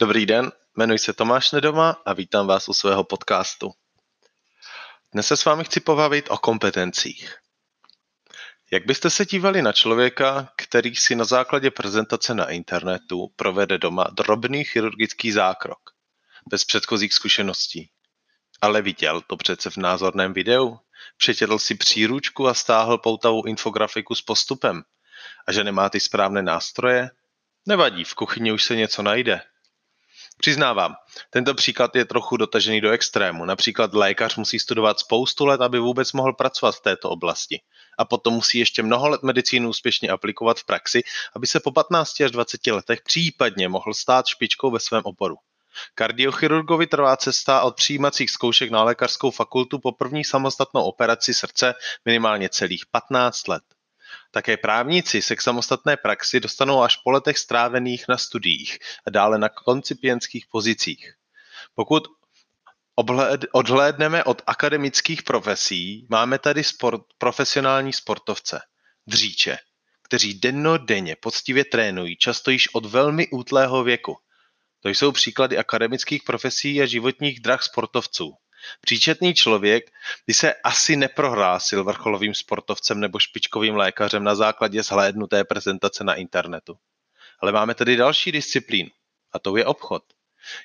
Dobrý den, jmenuji se Tomáš Nedoma a vítám vás u svého podcastu. Dnes se s vámi chci pobavit o kompetencích. Jak byste se dívali na člověka, který si na základě prezentace na internetu provede doma drobný chirurgický zákrok, bez předchozích zkušeností? Ale viděl to přece v názorném videu. Přečetl si příručku a stáhl poutavou infografiku s postupem. A že nemá ty správné nástroje? Nevadí, v kuchyni už se něco najde. Přiznávám, tento příklad je trochu dotažený do extrému. Například lékař musí studovat spoustu let, aby vůbec mohl pracovat v této oblasti. A potom musí ještě mnoho let medicínu úspěšně aplikovat v praxi, aby se po 15 až 20 letech případně mohl stát špičkou ve svém oboru. Kardiochirurgovi trvá cesta od přijímacích zkoušek na lékařskou fakultu po první samostatnou operaci srdce minimálně celých 15 let. Také právníci se k samostatné praxi dostanou až po letech strávených na studiích a dále na koncipientských pozicích. Pokud odhlédneme od akademických profesí, máme tady sport, profesionální sportovce, dříče, kteří dennodenně poctivě trénují, často již od velmi útlého věku. To jsou příklady akademických profesí a životních drah sportovců. Příčetný člověk by se asi neprohlásil vrcholovým sportovcem nebo špičkovým lékařem na základě zhlédnuté prezentace na internetu. Ale máme tedy další disciplínu, a to je obchod.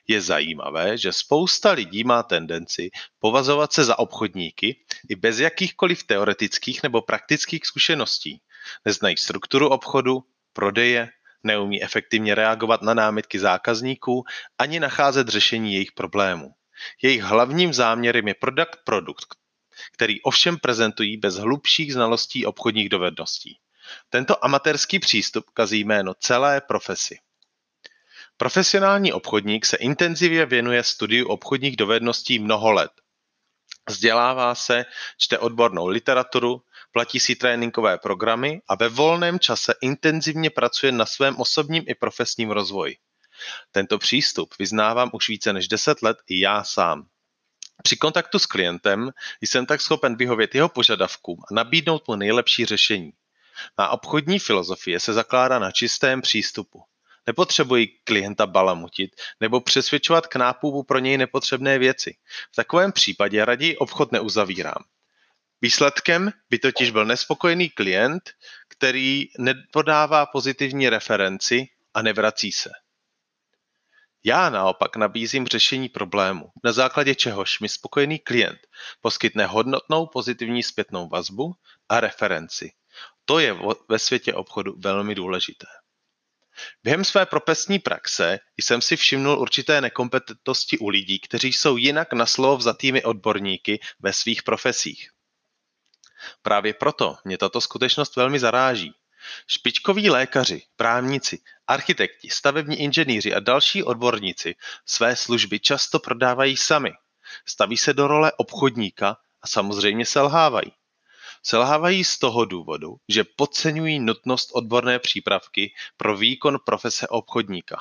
Je zajímavé, že spousta lidí má tendenci povazovat se za obchodníky i bez jakýchkoliv teoretických nebo praktických zkušeností. Neznají strukturu obchodu, prodeje, neumí efektivně reagovat na námitky zákazníků ani nacházet řešení jejich problémů. Jejich hlavním záměrem je prodat produkt, který ovšem prezentují bez hlubších znalostí obchodních dovedností. Tento amatérský přístup kazí jméno celé profesi. Profesionální obchodník se intenzivně věnuje studiu obchodních dovedností mnoho let. Vzdělává se, čte odbornou literaturu, platí si tréninkové programy a ve volném čase intenzivně pracuje na svém osobním i profesním rozvoji. Tento přístup vyznávám už více než 10 let i já sám. Při kontaktu s klientem jsem tak schopen vyhovět jeho požadavkům a nabídnout mu nejlepší řešení. Má obchodní filozofie se zakládá na čistém přístupu. Nepotřebuji klienta balamutit nebo přesvědčovat k nápůvu pro něj nepotřebné věci. V takovém případě raději obchod neuzavírám. Výsledkem by totiž byl nespokojený klient, který nepodává pozitivní referenci a nevrací se. Já naopak nabízím řešení problému, na základě čehož mi spokojený klient poskytne hodnotnou pozitivní zpětnou vazbu a referenci. To je ve světě obchodu velmi důležité. Během své profesní praxe jsem si všimnul určité nekompetentnosti u lidí, kteří jsou jinak na slovo vzatými odborníky ve svých profesích. Právě proto mě tato skutečnost velmi zaráží. Špičkoví lékaři, právníci, architekti, stavební inženýři a další odborníci své služby často prodávají sami. Staví se do role obchodníka a samozřejmě selhávají. Selhávají z toho důvodu, že podceňují nutnost odborné přípravky pro výkon profese obchodníka.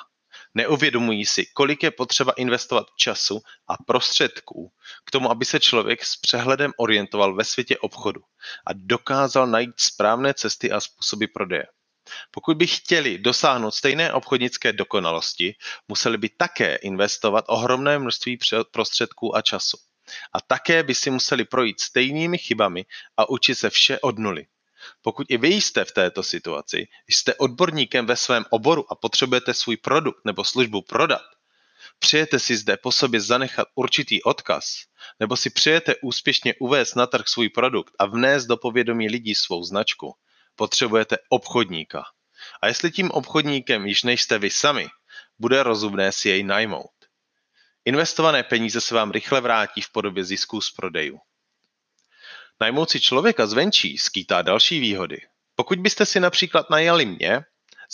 Neuvědomují si, kolik je potřeba investovat času a prostředků k tomu, aby se člověk s přehledem orientoval ve světě obchodu a dokázal najít správné cesty a způsoby prodeje. Pokud by chtěli dosáhnout stejné obchodnické dokonalosti, museli by také investovat ohromné množství prostředků a času. A také by si museli projít stejnými chybami a učit se vše od nuly. Pokud i vy jste v této situaci, jste odborníkem ve svém oboru a potřebujete svůj produkt nebo službu prodat, přejete si zde po sobě zanechat určitý odkaz, nebo si přejete úspěšně uvést na trh svůj produkt a vnést do povědomí lidí svou značku, potřebujete obchodníka. A jestli tím obchodníkem již nejste vy sami, bude rozumné si jej najmout. Investované peníze se vám rychle vrátí v podobě zisků z prodejů. Najmout si člověka zvenčí skýtá další výhody. Pokud byste si například najali mě,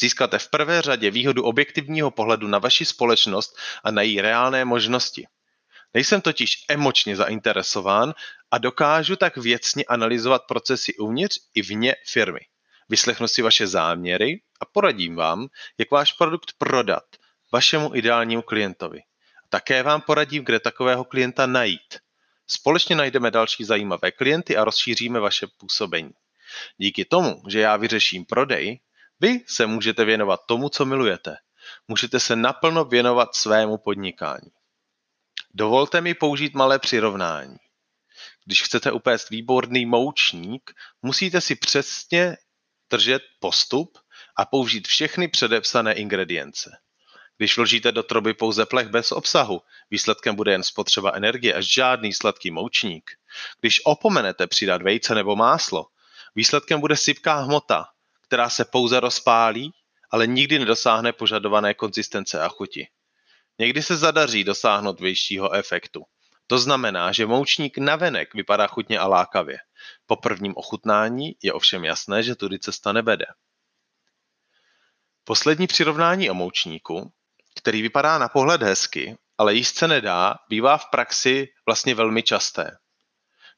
získáte v prvé řadě výhodu objektivního pohledu na vaši společnost a na její reálné možnosti. Nejsem totiž emočně zainteresován a dokážu tak věcně analyzovat procesy uvnitř i vně firmy. Vyslechnu si vaše záměry a poradím vám, jak váš produkt prodat vašemu ideálnímu klientovi. Také vám poradím, kde takového klienta najít. Společně najdeme další zajímavé klienty a rozšíříme vaše působení. Díky tomu, že já vyřeším prodej, vy se můžete věnovat tomu, co milujete. můžete se naplno věnovat svému podnikání. Dovolte mi použít malé přirovnání. Když chcete upéct výborný moučník, musíte si přesně držet postup a použít všechny předepsané ingredience. Když vložíte do troby pouze plech bez obsahu, výsledkem bude jen spotřeba energie a žádný sladký moučník. Když opomenete přidat vejce nebo máslo, výsledkem bude sypká hmota, která se pouze rozpálí, ale nikdy nedosáhne požadované konzistence a chuti. Někdy se zadaří dosáhnout vyššího efektu. To znamená, že moučník navenek vypadá chutně a lákavě. Po prvním ochutnání je ovšem jasné, že tudy cesta nevede. Poslední přirovnání o moučníku, který vypadá na pohled hezky, ale jíst se nedá, bývá v praxi vlastně velmi časté.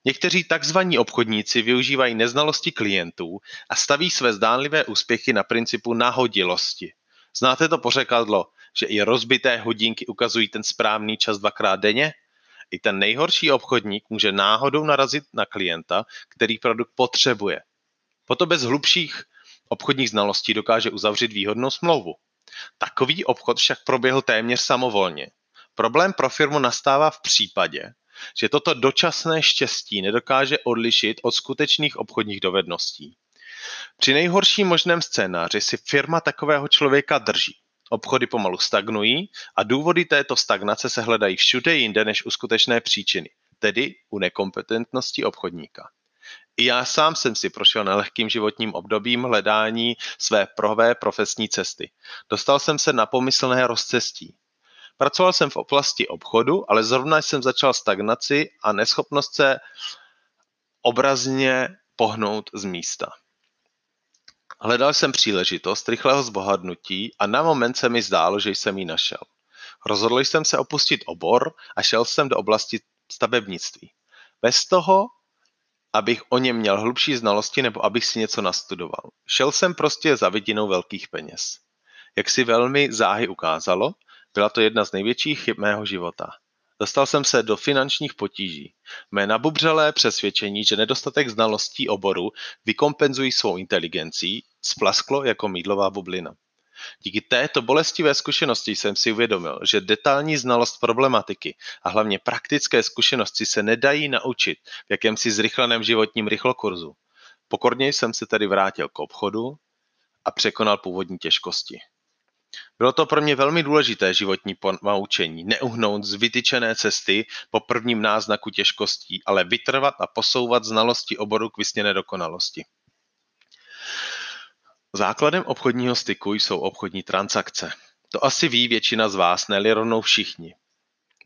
Někteří takzvaní obchodníci využívají neznalosti klientů a staví své zdánlivé úspěchy na principu nahodilosti. Znáte to pořekadlo, že i rozbité hodinky ukazují ten správný čas dvakrát denně? I ten nejhorší obchodník může náhodou narazit na klienta, který produkt potřebuje. Proto bez hlubších obchodních znalostí dokáže uzavřít výhodnou smlouvu. Takový obchod však proběhl téměř samovolně. Problém pro firmu nastává v případě, že toto dočasné štěstí nedokáže odlišit od skutečných obchodních dovedností. Při nejhorším možném scénáři si firma takového člověka drží. Obchody pomalu stagnují a důvody této stagnace se hledají všude jinde než u skutečné příčiny, tedy u nekompetentnosti obchodníka. I já sám jsem si prošel nelehkým životním obdobím hledání své prvé profesní cesty. Dostal jsem se na pomyslné rozcestí. Pracoval jsem v oblasti obchodu, ale zrovna jsem začal stagnaci a neschopnost se obrazně pohnout z místa. Hledal jsem příležitost rychlého zbohatnutí a na moment se mi zdálo, že jsem ji našel. Rozhodl jsem se opustit obor a šel jsem do oblasti stavebnictví. Bez toho, abych o něm měl hlubší znalosti nebo abych si něco nastudoval. Šel jsem prostě za vidinou velkých peněz. Jak si velmi záhy ukázalo, byla to jedna z největších chyb mého života. Dostal jsem se do finančních potíží. Mé nabubřelé přesvědčení, že nedostatek znalostí oboru vykompenzují svou inteligencí, splasklo jako mídlová bublina. Díky této bolestivé zkušenosti jsem si uvědomil, že detailní znalost problematiky a hlavně praktické zkušenosti se nedají naučit v jakémsi zrychleném životním rychlokurzu. Pokorně jsem se tedy vrátil k obchodu a překonal původní těžkosti. Bylo to pro mě velmi důležité životní naučení, neuhnout z vytyčené cesty po prvním náznaku těžkostí, ale vytrvat a posouvat znalosti oboru k vysněné dokonalosti. Základem obchodního styku jsou obchodní transakce. To asi ví většina z vás, ne rovnou všichni.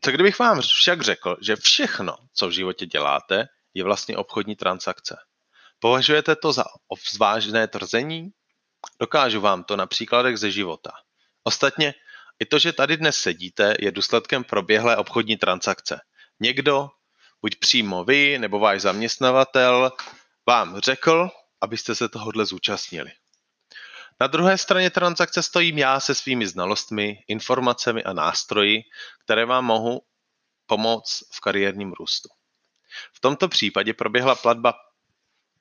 Co kdybych vám však řekl, že všechno, co v životě děláte, je vlastně obchodní transakce? Považujete to za zvážné tvrzení? Dokážu vám to na příkladech ze života. Ostatně i to, že tady dnes sedíte, je důsledkem proběhlé obchodní transakce. Někdo, buď přímo vy nebo váš zaměstnavatel, vám řekl, abyste se tohohle zúčastnili. Na druhé straně transakce stojím já se svými znalostmi, informacemi a nástroji, které vám mohu pomoct v kariérním růstu. V tomto případě proběhla platba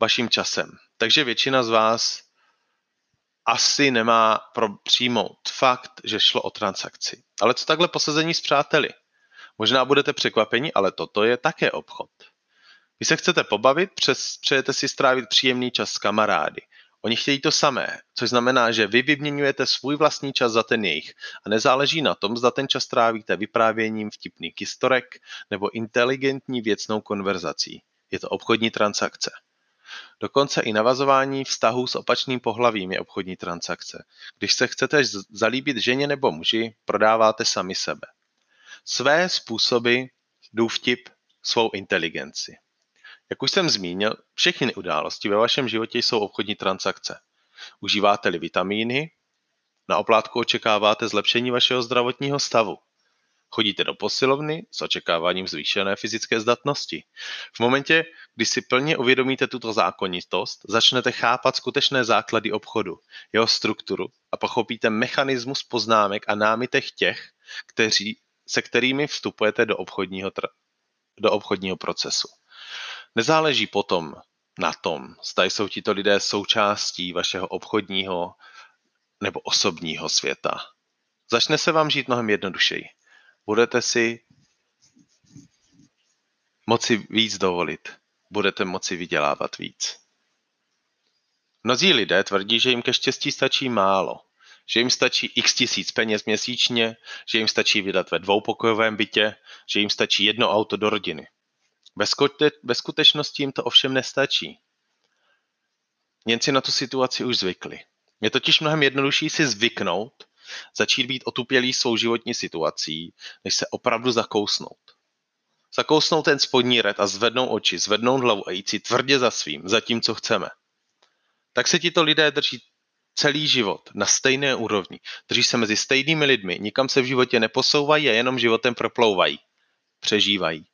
vaším časem, takže většina z vás asi nemá pro přijmout fakt, že šlo o transakci. Ale co takhle posazení s přáteli? Možná budete překvapeni, ale toto je také obchod. Vy se chcete pobavit, přes, přejete si strávit příjemný čas s kamarády. Oni chtějí to samé, což znamená, že vy vyměňujete svůj vlastní čas za ten jejich a nezáleží na tom, zda ten čas trávíte vyprávěním vtipných historek nebo inteligentní věcnou konverzací. Je to obchodní transakce. Dokonce i navazování vztahů s opačným pohlavím je obchodní transakce. Když se chcete zalíbit ženě nebo muži, prodáváte sami sebe. Své způsoby, důvtip, svou inteligenci. Jak už jsem zmínil, všechny události ve vašem životě jsou obchodní transakce. Užíváte-li vitamíny, na oplátku očekáváte zlepšení vašeho zdravotního stavu. Chodíte do posilovny s očekáváním zvýšené fyzické zdatnosti. V momentě, kdy si plně uvědomíte tuto zákonitost, začnete chápat skutečné základy obchodu, jeho strukturu a pochopíte mechanismus poznámek a námitek těch, kteří, se kterými vstupujete do obchodního, do obchodního procesu. Nezáleží potom na tom, zda jsou tito lidé součástí vašeho obchodního nebo osobního světa. Začne se vám žít mnohem jednodušeji. Budete si moci víc dovolit. Budete moci vydělávat víc. Mnozí lidé tvrdí, že jim ke štěstí stačí málo, že jim stačí x tisíc peněz měsíčně, že jim stačí vydat ve dvoupokojovém bytě, že jim stačí jedno auto do rodiny. Ve skutečnosti jim to ovšem nestačí. Němci na tu situaci už zvykli. Je totiž mnohem jednodušší si zvyknout, začít být otupělý svou životní situací, než se opravdu zakousnout. Zakousnout ten spodní red a zvednout oči, zvednout hlavu a jít si tvrdě za svým, za tím, co chceme. Tak se tito lidé drží celý život na stejné úrovni. Drží se mezi stejnými lidmi, nikam se v životě neposouvají a jenom životem proplouvají. Přežívají.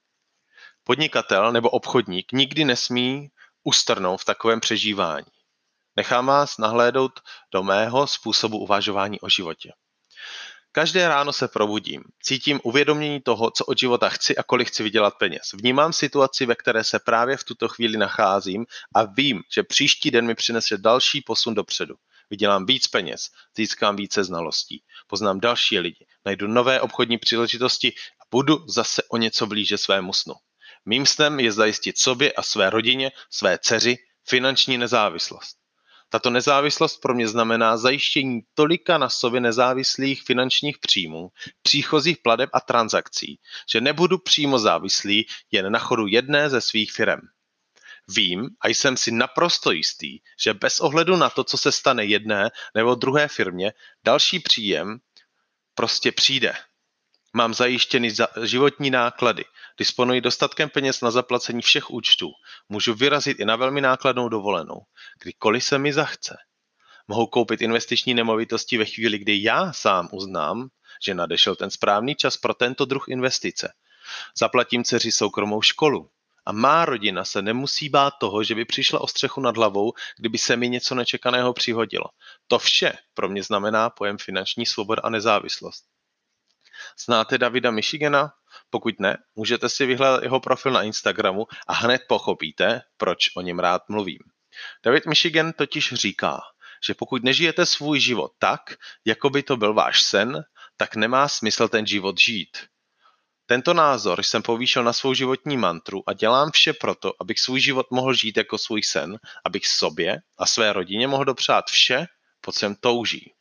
Podnikatel nebo obchodník nikdy nesmí ustrnout v takovém přežívání. Nechám vás nahlédnout do mého způsobu uvažování o životě. Každé ráno se probudím, cítím uvědomění toho, co od života chci a kolik chci vydělat peněz. Vnímám situaci, ve které se právě v tuto chvíli nacházím a vím, že příští den mi přinese další posun dopředu. Vydělám víc peněz, získám více znalostí, poznám další lidi, najdu nové obchodní příležitosti a budu zase o něco blíže svému snu. Mým snem je zajistit sobě a své rodině, své dceři, finanční nezávislost. Tato nezávislost pro mě znamená zajištění tolika na sobě nezávislých finančních příjmů, příchozích pladeb a transakcí, že nebudu přímo závislý jen na chodu jedné ze svých firm. Vím a jsem si naprosto jistý, že bez ohledu na to, co se stane jedné nebo druhé firmě, další příjem prostě přijde. Mám zajištěny za životní náklady, disponuji dostatkem peněz na zaplacení všech účtů, můžu vyrazit i na velmi nákladnou dovolenou, kdykoliv se mi zachce. Mohu koupit investiční nemovitosti ve chvíli, kdy já sám uznám, že nadešel ten správný čas pro tento druh investice. Zaplatím dceři soukromou školu. A má rodina se nemusí bát toho, že by přišla o střechu nad hlavou, kdyby se mi něco nečekaného přihodilo. To vše pro mě znamená pojem finanční svoboda a nezávislost. Znáte Davida Michigana? Pokud ne, můžete si vyhledat jeho profil na Instagramu a hned pochopíte, proč o něm rád mluvím. David Michigan totiž říká, že pokud nežijete svůj život tak, jako by to byl váš sen, tak nemá smysl ten život žít. Tento názor jsem povýšil na svou životní mantru a dělám vše proto, abych svůj život mohl žít jako svůj sen, abych sobě a své rodině mohl dopřát vše, po čem touží.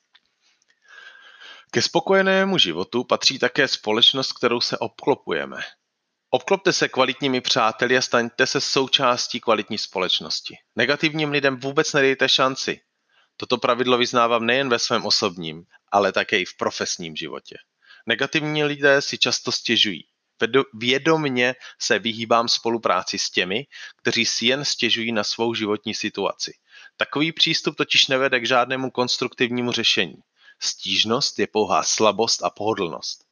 Ke spokojenému životu patří také společnost, kterou se obklopujeme. Obklopte se kvalitními přáteli a staňte se součástí kvalitní společnosti. Negativním lidem vůbec nedejte šanci. Toto pravidlo vyznávám nejen ve svém osobním, ale také i v profesním životě. Negativní lidé si často stěžují. Vědomně se vyhýbám spolupráci s těmi, kteří si jen stěžují na svou životní situaci. Takový přístup totiž nevede k žádnému konstruktivnímu řešení. Stížnost je pouhá slabost a pohodlnost.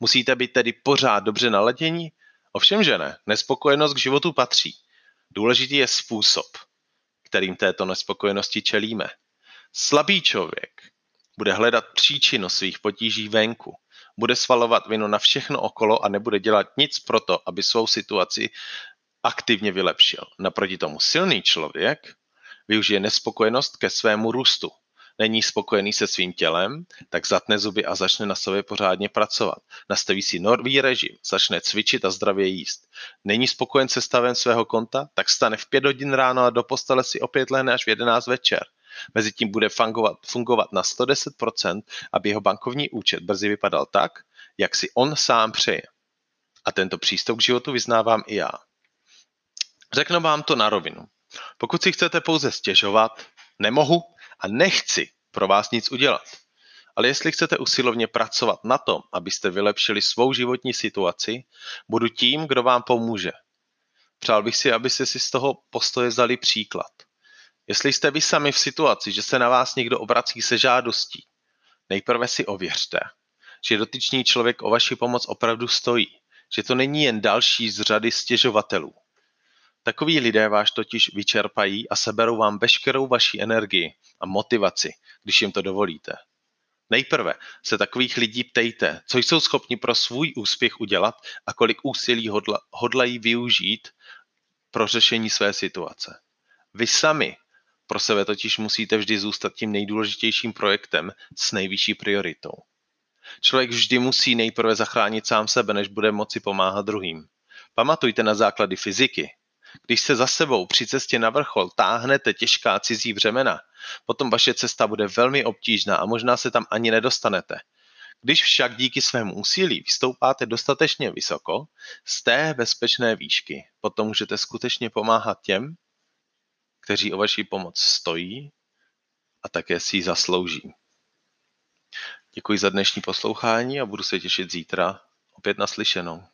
Musíte být tedy pořád dobře naladění? Ovšem, že ne. Nespokojenost k životu patří. Důležitý je způsob, kterým této nespokojenosti čelíme. Slabý člověk bude hledat příčinu svých potíží venku. Bude svalovat vinu na všechno okolo a nebude dělat nic pro to, aby svou situaci aktivně vylepšil. Naproti tomu silný člověk využije nespokojenost ke svému růstu není spokojený se svým tělem, tak zatne zuby a začne na sobě pořádně pracovat. Nastaví si nový režim, začne cvičit a zdravě jíst. Není spokojen se stavem svého konta, tak stane v pět hodin ráno a do postele si opět lehne až v 11 večer. Mezitím bude fungovat, fungovat na 110%, aby jeho bankovní účet brzy vypadal tak, jak si on sám přeje. A tento přístup k životu vyznávám i já. Řeknu vám to na rovinu. Pokud si chcete pouze stěžovat, nemohu, a nechci pro vás nic udělat. Ale jestli chcete usilovně pracovat na tom, abyste vylepšili svou životní situaci, budu tím, kdo vám pomůže. Přál bych si, abyste si z toho postoje vzali příklad. Jestli jste vy sami v situaci, že se na vás někdo obrací se žádostí, nejprve si ověřte, že dotyčný člověk o vaši pomoc opravdu stojí, že to není jen další z řady stěžovatelů. Takoví lidé vás totiž vyčerpají a seberou vám veškerou vaši energii a motivaci, když jim to dovolíte. Nejprve se takových lidí ptejte, co jsou schopni pro svůj úspěch udělat a kolik úsilí hodla, hodlají využít pro řešení své situace. Vy sami pro sebe totiž musíte vždy zůstat tím nejdůležitějším projektem s nejvyšší prioritou. Člověk vždy musí nejprve zachránit sám sebe, než bude moci pomáhat druhým. Pamatujte na základy fyziky. Když se za sebou při cestě na vrchol táhnete těžká cizí břemena, potom vaše cesta bude velmi obtížná a možná se tam ani nedostanete. Když však díky svému úsilí vystoupáte dostatečně vysoko, z té bezpečné výšky, potom můžete skutečně pomáhat těm, kteří o vaši pomoc stojí a také si ji zaslouží. Děkuji za dnešní poslouchání a budu se těšit zítra opět naslyšenou.